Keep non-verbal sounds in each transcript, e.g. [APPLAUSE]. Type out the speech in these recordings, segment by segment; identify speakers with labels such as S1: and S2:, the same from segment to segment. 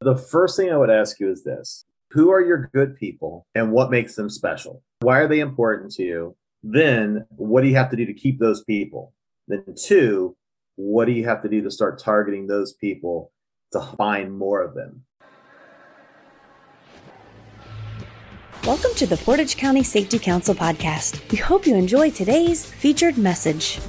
S1: The first thing I would ask you is this Who are your good people and what makes them special? Why are they important to you? Then, what do you have to do to keep those people? Then, two, what do you have to do to start targeting those people to find more of them?
S2: Welcome to the Portage County Safety Council podcast. We hope you enjoy today's featured message.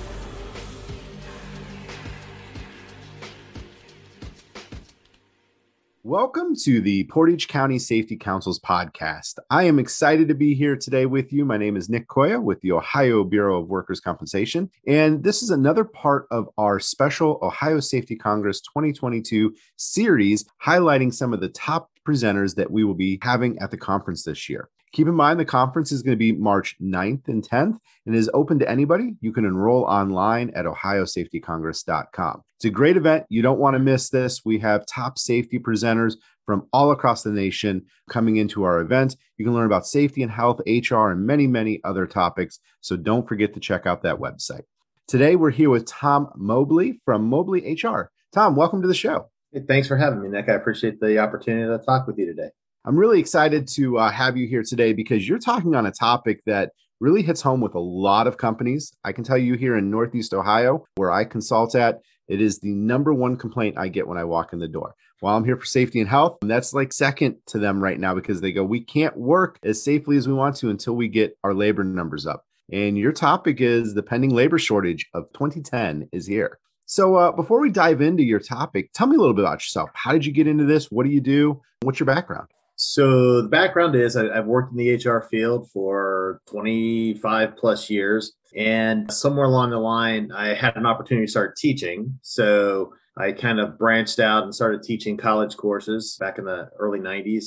S3: Welcome to the Portage County Safety Council's podcast. I am excited to be here today with you. My name is Nick Koya with the Ohio Bureau of Workers' Compensation, and this is another part of our special Ohio Safety Congress 2022 series highlighting some of the top presenters that we will be having at the conference this year. Keep in mind the conference is going to be March 9th and 10th and is open to anybody. You can enroll online at ohiosafetycongress.com. It's a great event. You don't want to miss this. We have top safety presenters from all across the nation coming into our event. You can learn about safety and health, HR, and many, many other topics. So don't forget to check out that website. Today, we're here with Tom Mobley from Mobley HR. Tom, welcome to the show.
S1: Hey, thanks for having me, Nick. I appreciate the opportunity to talk with you today.
S3: I'm really excited to uh, have you here today because you're talking on a topic that really hits home with a lot of companies. I can tell you here in Northeast Ohio, where I consult at, it is the number one complaint I get when I walk in the door. While I'm here for safety and health, and that's like second to them right now because they go, we can't work as safely as we want to until we get our labor numbers up. And your topic is the pending labor shortage of 2010 is here. So, uh, before we dive into your topic, tell me a little bit about yourself. How did you get into this? What do you do? What's your background?
S1: So the background is I, have worked in the HR field for 25 plus years. And somewhere along the line, I had an opportunity to start teaching. So I kind of branched out and started teaching college courses back in the early 90s.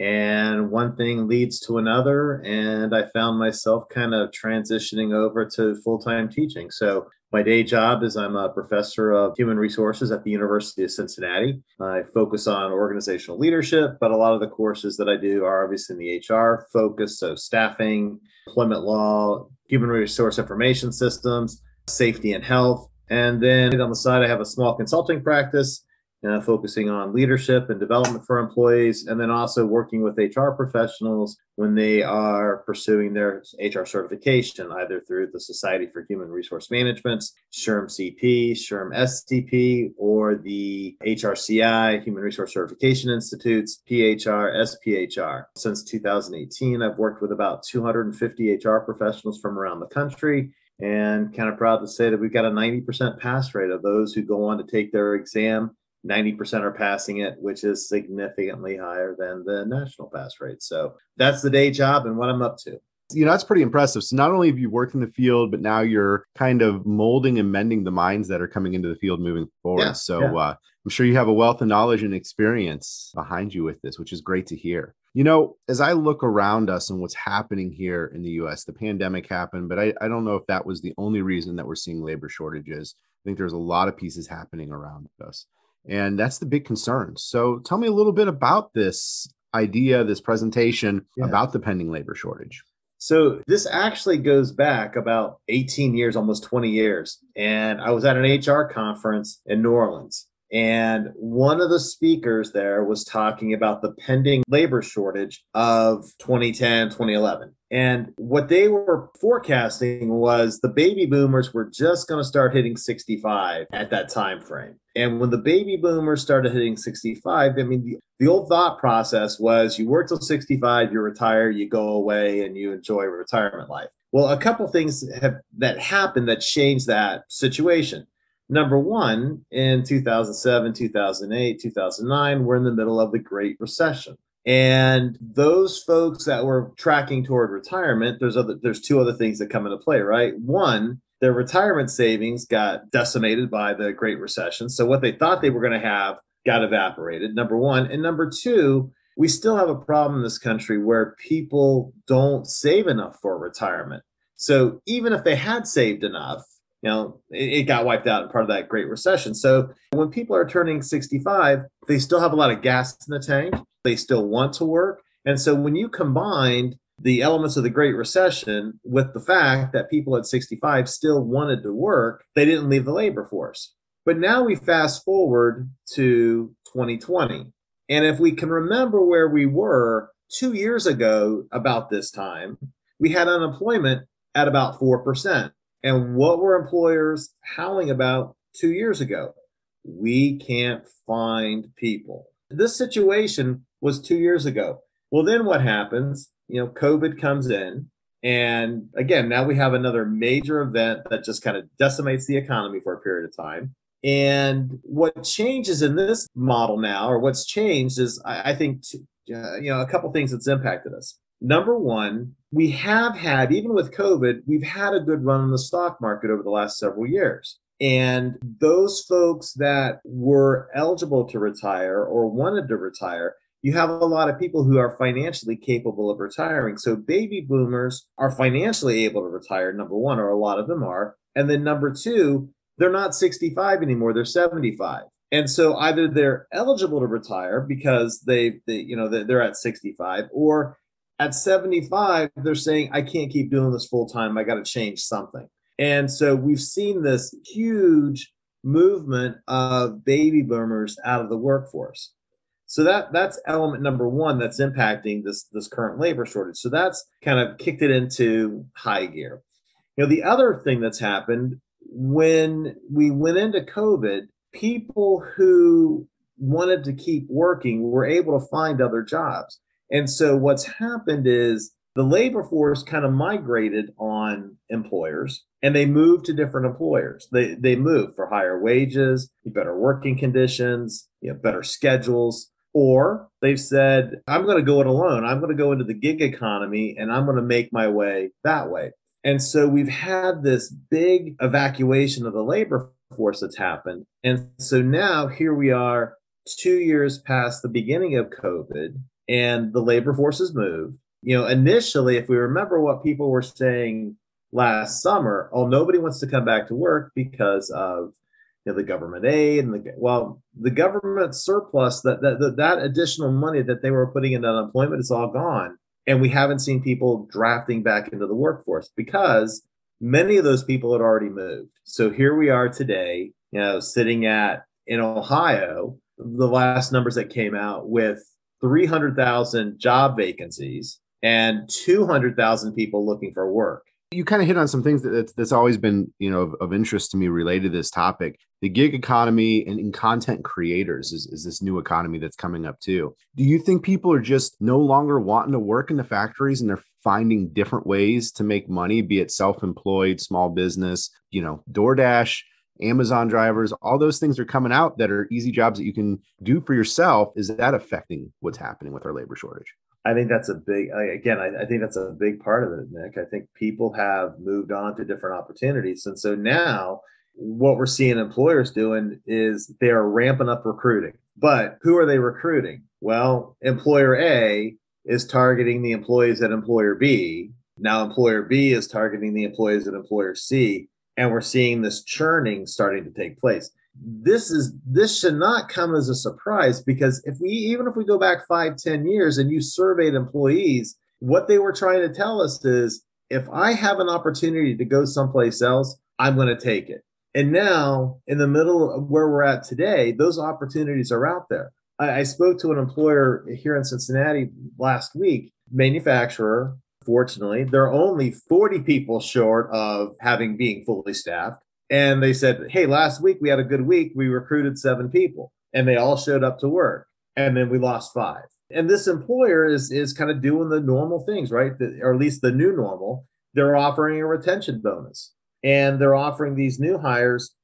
S1: And one thing leads to another. And I found myself kind of transitioning over to full time teaching. So my day job is I'm a professor of human resources at the University of Cincinnati. I focus on organizational leadership, but a lot of the courses that I do are obviously in the HR focus, so staffing, employment law, human resource information systems, safety and health. And then on the side, I have a small consulting practice uh, focusing on leadership and development for employees, and then also working with HR professionals when they are pursuing their HR certification, either through the Society for Human Resource Management, SHRM CP, SHRM SCP, or the HRCI, Human Resource Certification Institutes, PHR, SPHR. Since 2018, I've worked with about 250 HR professionals from around the country and kind of proud to say that we've got a 90% pass rate of those who go on to take their exam 90% are passing it, which is significantly higher than the national pass rate. So that's the day job and what I'm up to.
S3: You know, that's pretty impressive. So not only have you worked in the field, but now you're kind of molding and mending the minds that are coming into the field moving forward. Yeah, so yeah. Uh, I'm sure you have a wealth of knowledge and experience behind you with this, which is great to hear. You know, as I look around us and what's happening here in the US, the pandemic happened, but I, I don't know if that was the only reason that we're seeing labor shortages. I think there's a lot of pieces happening around us. And that's the big concern. So tell me a little bit about this idea, this presentation yeah. about the pending labor shortage.
S1: So this actually goes back about 18 years, almost 20 years. And I was at an HR conference in New Orleans. And one of the speakers there was talking about the pending labor shortage of 2010, 2011. And what they were forecasting was the baby boomers were just going to start hitting 65 at that time frame. And when the baby boomers started hitting 65, I mean, the, the old thought process was you work till 65, you retire, you go away, and you enjoy retirement life. Well, a couple things have that happened that changed that situation. Number one, in 2007, 2008, 2009, we're in the middle of the Great Recession. And those folks that were tracking toward retirement, there's other there's two other things that come into play, right? One, their retirement savings got decimated by the Great Recession. So what they thought they were going to have got evaporated. Number one. And number two, we still have a problem in this country where people don't save enough for retirement. So even if they had saved enough, you know, it, it, got wiped out in part of that Great Recession. So when people are turning 65, they still have a lot of gas in the tank. They still want to work. And so when you combined the elements of the Great Recession with the fact that people at 65 still wanted to work, they didn't leave the labor force. But now we fast forward to 2020 And if we can remember where we were two years ago about this time, we had unemployment at about 4%. And what were employers howling about two years ago? We can't find people. This situation was two years ago. Well, then what happens? You know, COVID comes in. And again, now we have another major event that just kind of decimates the economy for a period of time. And what changes in this model now, or what's changed, is I, I think, uh, you know, a couple things that's impacted us. Number one, we have had, even with COVID, we've had a good run in the stock market over the last several years. And those folks that were eligible to retire or wanted to retire, you have a lot of people who are financially capable of retiring. So baby boomers are financially able to retire, number one, or a lot of them are. And then number two, they're not 65 anymore, they're 75. And so either they're eligible to retire because they, they you know, they're at 65 or at 75, they're saying, I can't keep doing this full time. I got to change something. And so we've seen this huge movement of baby boomers out of the workforce. So that that's element number one that's impacting this this current labor shortage. So that's kind of kicked it into high gear. You know, the other thing that's happened when we went into COVID, people who wanted to keep working were able to find other jobs. And so what's happened is the labor force kind of migrated on employers and they moved to different employers. They they moved for higher wages, better working conditions, you know, better schedules. Or they've said, I'm going to go it alone. I'm going to go into the gig economy and I'm going to make my way that way. And so we've had this big evacuation of the labor force that's happened. And so now here we are, two years past the beginning of COVID, and the labor force has moved. You know, initially, if we remember what people were saying last summer, oh, nobody wants to come back to work because of you know, the government aid and the well, the government surplus that that that additional money that they were putting in unemployment is all gone, and we haven't seen people drafting back into the workforce because many of those people had already moved. So here we are today, you know, sitting at in Ohio, the last numbers that came out with 300,000 job vacancies and 200,000 people looking for work.
S3: You kind of hit on some things that that's, always been, you know, of, of, interest to me related to this topic. The gig economy and, and content creators is, is this new economy that's coming up too. Do you think people are just no longer wanting to work in the factories and they're finding different ways to make money, be it self-employed, small business, you know, DoorDash, Amazon drivers, all those things are coming out that are easy jobs that you can do for yourself. Is that affecting what's happening with our labor shortage?
S1: I think that's a big, again, I, I, think that's a big part of it, Nick. I think people have moved on to different opportunities. And so now what we're seeing employers doing is they're ramping up recruiting. But who are they recruiting? Well, employer A is targeting the employees at employer B. Now, employer B is targeting the employees at employer C. And we're seeing this churning starting to take place. This is this should not come as a surprise because if we even if we go back five ten years and you surveyed employees what they were trying to tell us is if i have an opportunity to go someplace else i'm going to take it. And now in the middle of where we're at today those opportunities are out there. I, I spoke to an employer here in cincinnati last week manufacturer fortunately they're only 40 people short of having being fully staffed and they said, Hey, last week we had a good week. We recruited seven people and they all showed up to work. And then we lost five. And this employer is, is kind of doing the normal things, right? The, or at least the new normal. They're offering a retention bonus and they're offering these new hires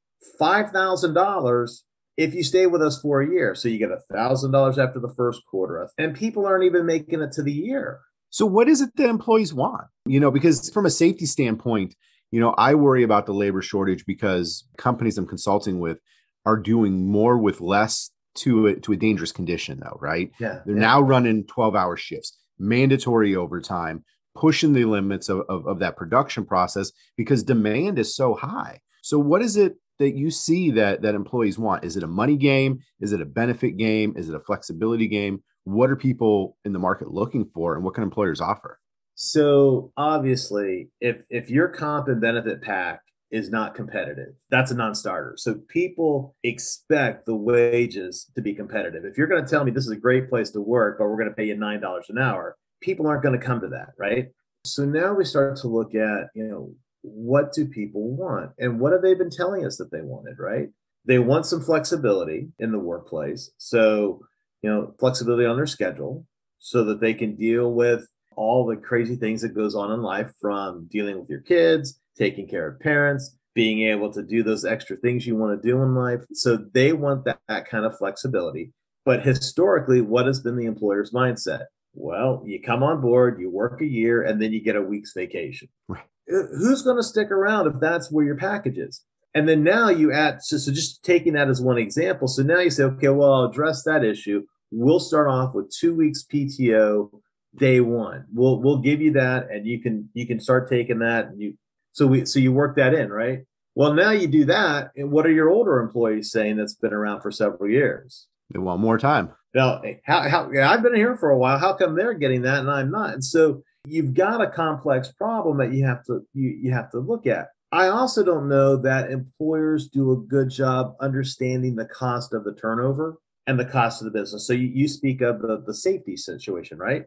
S1: $5,000 if you stay with us for a year. So you get $1,000 after the first quarter. And people aren't even making it to the year.
S3: So, what is it that employees want? You know, because from a safety standpoint, you know, I worry about the labor shortage because companies I'm consulting with are doing more with less to a, to a dangerous condition, though, right?
S1: Yeah.
S3: They're
S1: yeah.
S3: now running 12 hour shifts, mandatory overtime, pushing the limits of, of, of that production process because demand is so high. So, what is it that you see that that employees want? Is it a money game? Is it a benefit game? Is it a flexibility game? What are people in the market looking for, and what can employers offer?
S1: So obviously, if if your comp and benefit pack is not competitive. That's a non starter. So people expect the wages to be competitive. If you're going to tell me this is a great place to work, but we're going to pay you $9 an hour, people aren't going to come to that, right? So now we start to look at, you know, what do people want and what have they been telling us that they wanted, right? They want some flexibility in the workplace. So, you know, flexibility on their schedule so that they can deal with all the crazy things that goes on in life from dealing with your kids, taking care of parents, being able to do those extra things you want to do in life. So they want that, that kind of flexibility. But historically, what has been the employer's mindset? Well, you come on board, you work a year, and then you get a week's vacation. Right. Uh, who's going to stick around if that's where your package is? And then now you add, so, so just taking that as one example. So now you say, okay, well, I'll address that issue. We'll start off with two weeks PTO day one. We'll we'll give you that, and you can you can start taking that. And you so we so you work that in, right? Well, now you do that, and what are your older employees saying that's been around for several years?
S3: They want more time.
S1: Now, how, how yeah, I've been here for a while. How come they're getting that and I'm not? And so you've got a complex problem that you have to you, you have to look at. I also don't know that employers do a good job understanding the cost of the turnover and the cost of the business. So you, you speak of the, the safety situation, right?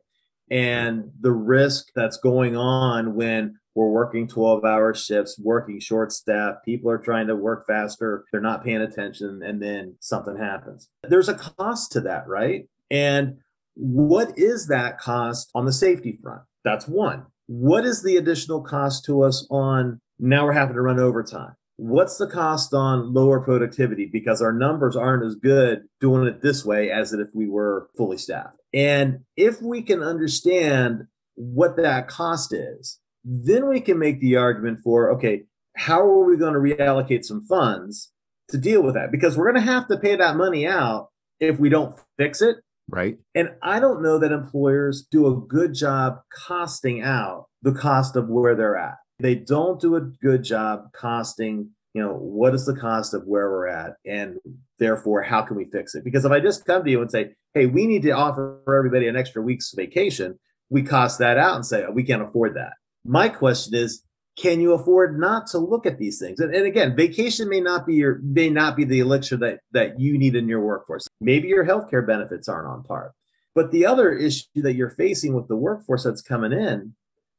S1: and the risk that's going on when we're working 12 hour shifts, working short staff, people are trying to work faster, they're not paying attention, and then something happens. There's a cost to that, right? And what is that cost on the safety front? That's one. What is the additional cost to us on now we're having to run overtime? What's the cost on lower productivity? Because our numbers aren't as good doing it this way as if we were fully staffed. And if we can understand what that cost is then we can make the argument for okay how are we going to reallocate some funds to deal with that? Because we're going to have to pay that money out if we don't fix it.
S3: Right.
S1: And i don't know that employers do a good job costing out the cost of where they're at they don't do a good job costing you know what is the cost of where we're at and therefore how can we fix it? Because if i just come to you and say hey we need to offer everybody an extra week's vacation we cost that out and say oh, we can't afford that. My question is can you afford not to look at these things? And, and again vacation may not be your may not be the elixir that that you need in your workforce. Maybe your healthcare benefits aren't on par. But the other issue that you're facing with the workforce that's coming in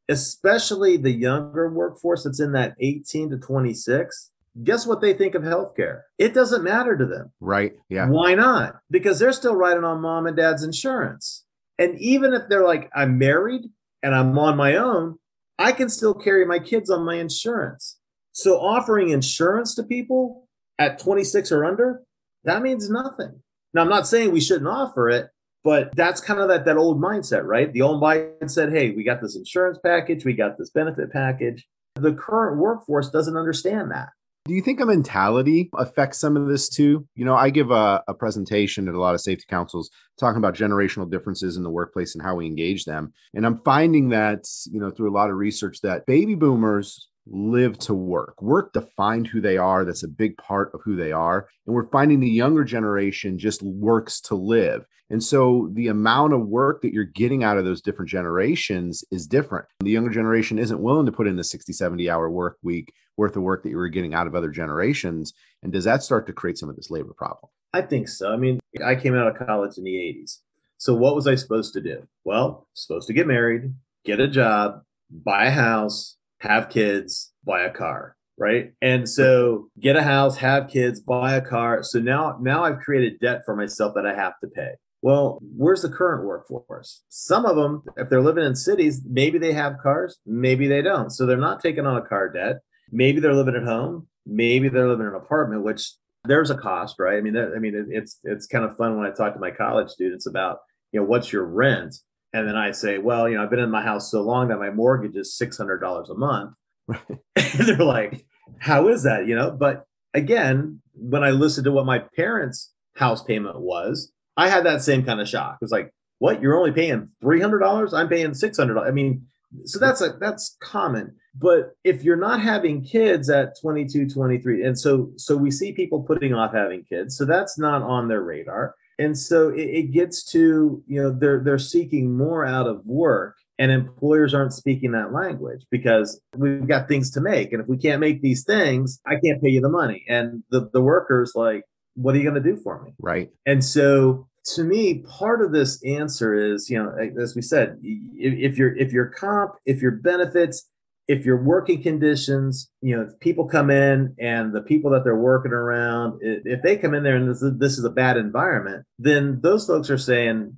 S1: especially the younger workforce that's in that 18 to 26, guess what they think of healthcare? It doesn't matter to them.
S3: Right. Yeah.
S1: Why not? Because they're still riding on mom and dad's insurance. And even if they're like, I'm married and I'm on my own, I can still carry my kids on my insurance. So offering insurance to people at 26 or under, that means nothing. Now, I'm not saying we shouldn't offer it, but that's kind of that that old mindset, right? The old mindset, hey, we got this insurance package, we got this benefit package. The current workforce doesn't understand that.
S3: Do you think a mentality affects some of this too? You know, I give a, a, presentation at a lot of safety councils talking about generational differences in the workplace and how we engage them. And I'm finding that, you know, through a lot of research that baby boomers live to work. Work defined who they are. That's a big part of who they are. And we're finding the younger generation just works to live. And so the amount of work that you're getting out of those different generations is different. The younger generation isn't willing to put in the 60, 70 hour work week worth of work that you were getting out of other generations. And does that start to create some of this labor problem?
S1: I think so. I mean, I came out of college in the 80s. So what was I supposed to do? Well, supposed to get married, get a job, buy a house, have kids, buy a car, right? And so get a house, have kids, buy a car. So now now I've created debt for myself that I have to pay. Well, where's the current workforce? Some of them, if they're living in cities, maybe they have cars, maybe they don't. So they're not taking on a car debt. Maybe they're living at home, maybe they're living in an apartment, which there's a cost, right? I mean, I mean, it's it's kind of fun when I talk to my college students about, you know, what's your rent? And then I say, well, you know, I've been in my house so long that my mortgage is six hundred dollars a month. [LAUGHS] and they're like, how is that? You know, but again, when I listened to what my parents' house payment was, I had that same kind of shock. It was like, what? You're only paying three hundred dollars? I'm paying six hundred. I mean, so that's a that's common. But if you're not having kids at 22, 23, and so so we see people putting off having kids, so that's not on their radar and so it, it, gets to you know they're they're seeking more out of work and employers aren't speaking that language because we've got things to make. And if we can't make these things i can't pay you the money. And the, the workers like what are you going to do for me?
S3: Right.
S1: And so to me part of this answer is you know as we said if, if your if your comp if your benefits if your working conditions, you know, if people come in and the people that they're working around, if they come in there and this is, this is a bad environment, then those folks are saying,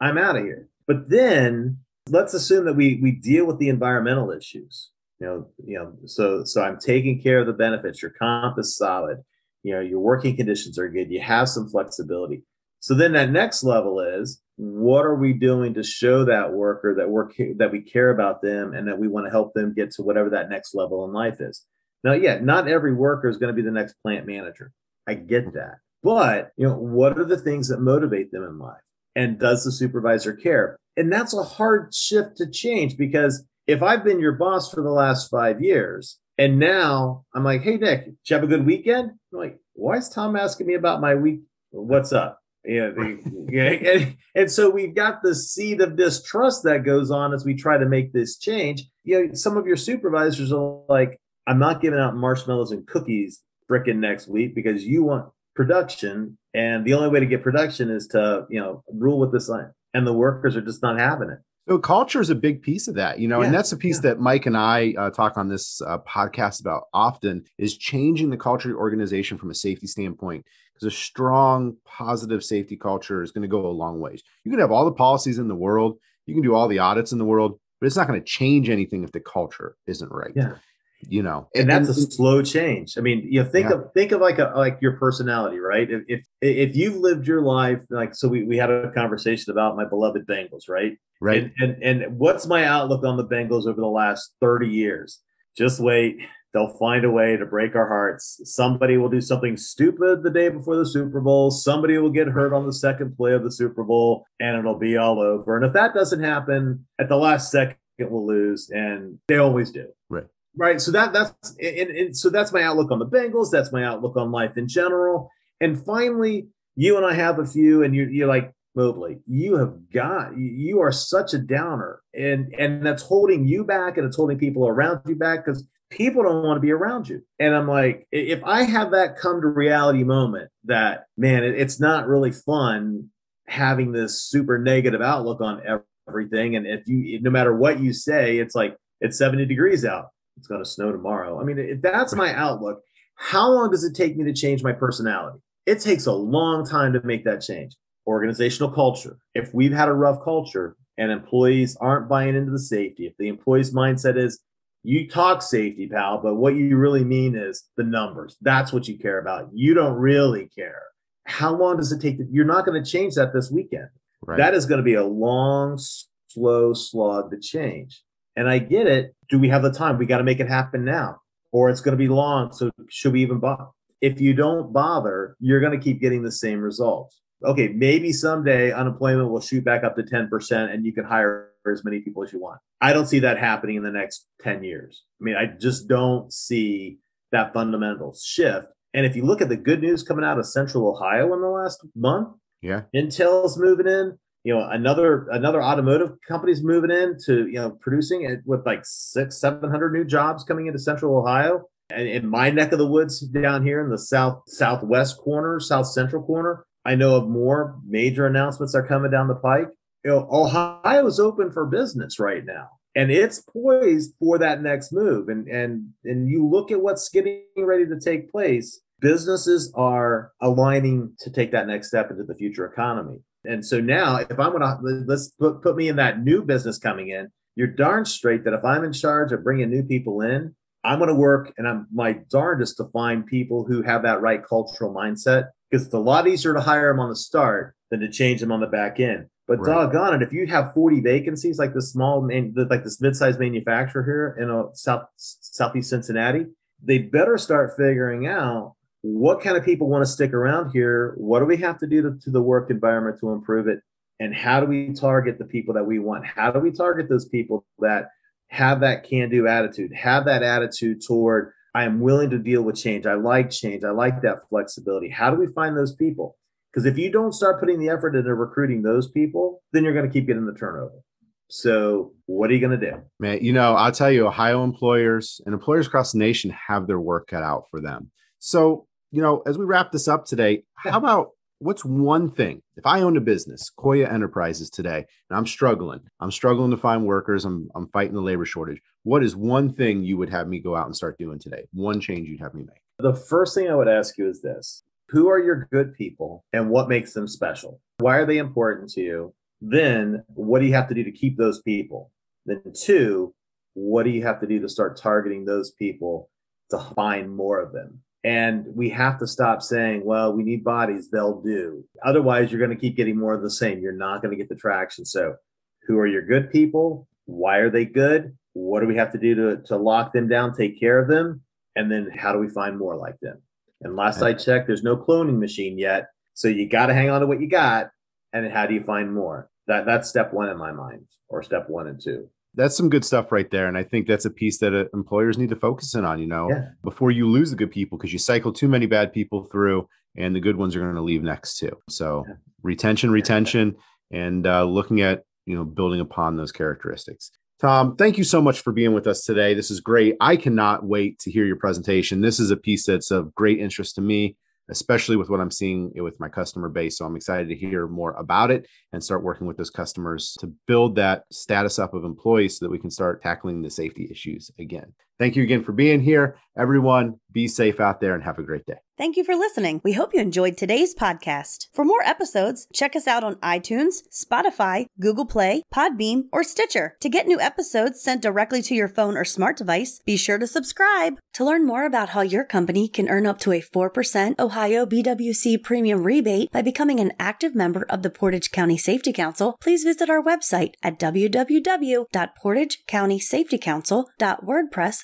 S1: I'm out of here. But then let's assume that we we deal with the environmental issues. You know, you know, so so I'm taking care of the benefits. Your comp is solid. You know, your working conditions are good. You have some flexibility. So then that next level is what are we doing to show that worker that we're that we care about them and that we want to help them get to whatever that next level in life is. Now, yeah, not every worker is going to be the next plant manager. I get that. But, you know, what are the things that motivate them in life? And does the supervisor care? And that's a hard shift to change because if I've been your boss for the last five years and now I'm like, hey, Nick, did you have a good weekend? I'm like, why is Tom asking me about my week? What's up? Yeah, yeah [LAUGHS] and, and so we've got the seed of distrust that goes on as we try to make this change. You know, some of your supervisors are like, I'm not giving out marshmallows and cookies frickin' next week because you want production. And the only way to get production is to, you know, rule with the sign. and the workers are just not having it.
S3: So culture is a big piece of that, you know, yeah, and that's a piece yeah. that Mike and I uh, talk on this uh, podcast about often is changing the culture of organization from a safety standpoint. A strong, positive safety culture is going to go a long ways. You can have all the policies in the world, you can do all the audits in the world, but it's not going to change anything if the culture isn't right.
S1: Yeah.
S3: you know?
S1: And, and that's and, a slow change. I mean you know think yeah. of think of like a like your personality right? If, if if you've lived your life like so we, we had a conversation about my beloved bengals right?
S3: Right.
S1: And, and and what's my outlook on the bengals over the last 30 years? Just wait they'll find a way to break our hearts. Somebody will do something stupid the day before the super bowl. Somebody will get hurt on the second play of the super bowl and it'll be all over. And if that doesn't happen at the last second we'll lose and they always do.
S3: Right.
S1: Right? So that that's and, and so that's my outlook on the bengals. That's my outlook on life in general. And finally you and i have a few and you're, you're like mobley you have got you are such a downer. And and that's holding you back and it's holding people around you back because people don't want to be around you and i'm like if i have that come to reality moment that man it's not really fun having this super negative outlook on everything and if you no matter what you say it's like it's 70 degrees out it's going to snow tomorrow. I mean, if that's my outlook, how long does it take me to change my personality? It takes a long time to make that change. Organizational culture. If we've had a rough culture and employees aren't buying into the safety, if the employee's mindset is, you talk safety, pal, but what you really mean is the numbers. That's what you care about. You don't really care. How long does it take? To, you're not going to change that this weekend. Right. That is going to be a long, slow slog to change. And I get it. Do we have the time? We got to make it happen now, or it's going to be long. So should we even bother? If you don't bother, you're going to keep getting the same results. Okay, maybe someday unemployment will shoot back up to 10% and you can hire as many people as you want. I don't see that happening in the next 10 years. I mean, I just don't see that fundamental shift. And if you look at the good news coming out of Central Ohio in the last month,
S3: yeah,
S1: Intel's moving in you know another another automotive company's moving in to you know producing it with like six seven hundred new jobs coming into central ohio and in my neck of the woods down here in the south southwest corner south central corner i know of more major announcements are coming down the pike you know ohio is open for business right now and it's poised for that next move and and and you look at what's getting ready to take place businesses are aligning to take that next step into the future economy and so now, if I'm gonna let's put, put me in that new business coming in, you're darn straight that if I'm in charge of bringing new people in, I'm gonna work and I'm my darndest to find people who have that right cultural mindset because it's a lot easier to hire them on the start than to change them on the back end. But right. doggone it, if you have 40 vacancies like this small, man, like this mid-sized manufacturer here in a south southeast Cincinnati, they better start figuring out what kind of people want to stick around here? What do we have to do to, to, the work environment to improve it? And how do we target the people that we want? How do we target those people that have that can do attitude, have that attitude toward, I am willing to deal with change. I like change. I like that flexibility. How do we find those people? Because if you don't start putting the effort into recruiting those people, then you're going to keep getting the turnover. So, what are you going to do?
S3: Man, you know, I'll tell you, Ohio employers and employers across the nation have their work cut out for them. So, you know, as we wrap this up today, how about what's one thing if i owned a business koya enterprises today and i'm struggling i'm struggling to find workers i'm, I'm fighting the labor shortage what is one thing you would have me go out and start doing today one change you'd have me make
S1: the first thing i would ask you is this who are your good people and what makes them special why are they important to you then what do you have to do to keep those people then two what do you have to do to start targeting those people to find more of them and we have to stop saying, well, we need bodies, they'll do. Otherwise, you're going to keep getting more of the same. You're not going to get the traction. So, who are your good people? Why are they good? What do we have to do to, to lock them down, take care of them? And then how do we find more like them? And last I checked, there's no cloning machine yet. So you got to hang on to what you got. And how do you find more? That that's step one in my mind, or step one and two
S3: that's some good stuff right there and i think that's a piece that uh, employers need to focus in on you know yeah. before you lose the good people because you cycle too many bad people through and the good ones are going to leave next too so yeah. retention retention and uh, looking at you know building upon those characteristics tom thank you so much for being with us today this is great i cannot wait to hear your presentation this is a piece that's of great interest to me especially with what I'm seeing with my customer base. So I'm excited to hear more about it and start working with those customers to build that status up of employees so that we can start tackling the safety issues again. Thank you again for being here. Everyone, be safe out there and have a great day.
S2: Thank you for listening. We hope you enjoyed today's podcast. For more episodes, check us out on iTunes, Spotify, Google Play, Podbean, or Stitcher. To get new episodes sent directly to your phone or smart device, be sure to subscribe. To learn more about how your company can earn up to a 4% Ohio BWC premium rebate by becoming an active member of the Portage County Safety Council, please visit our website at www.portagecountysafetycouncil.wordpress.com.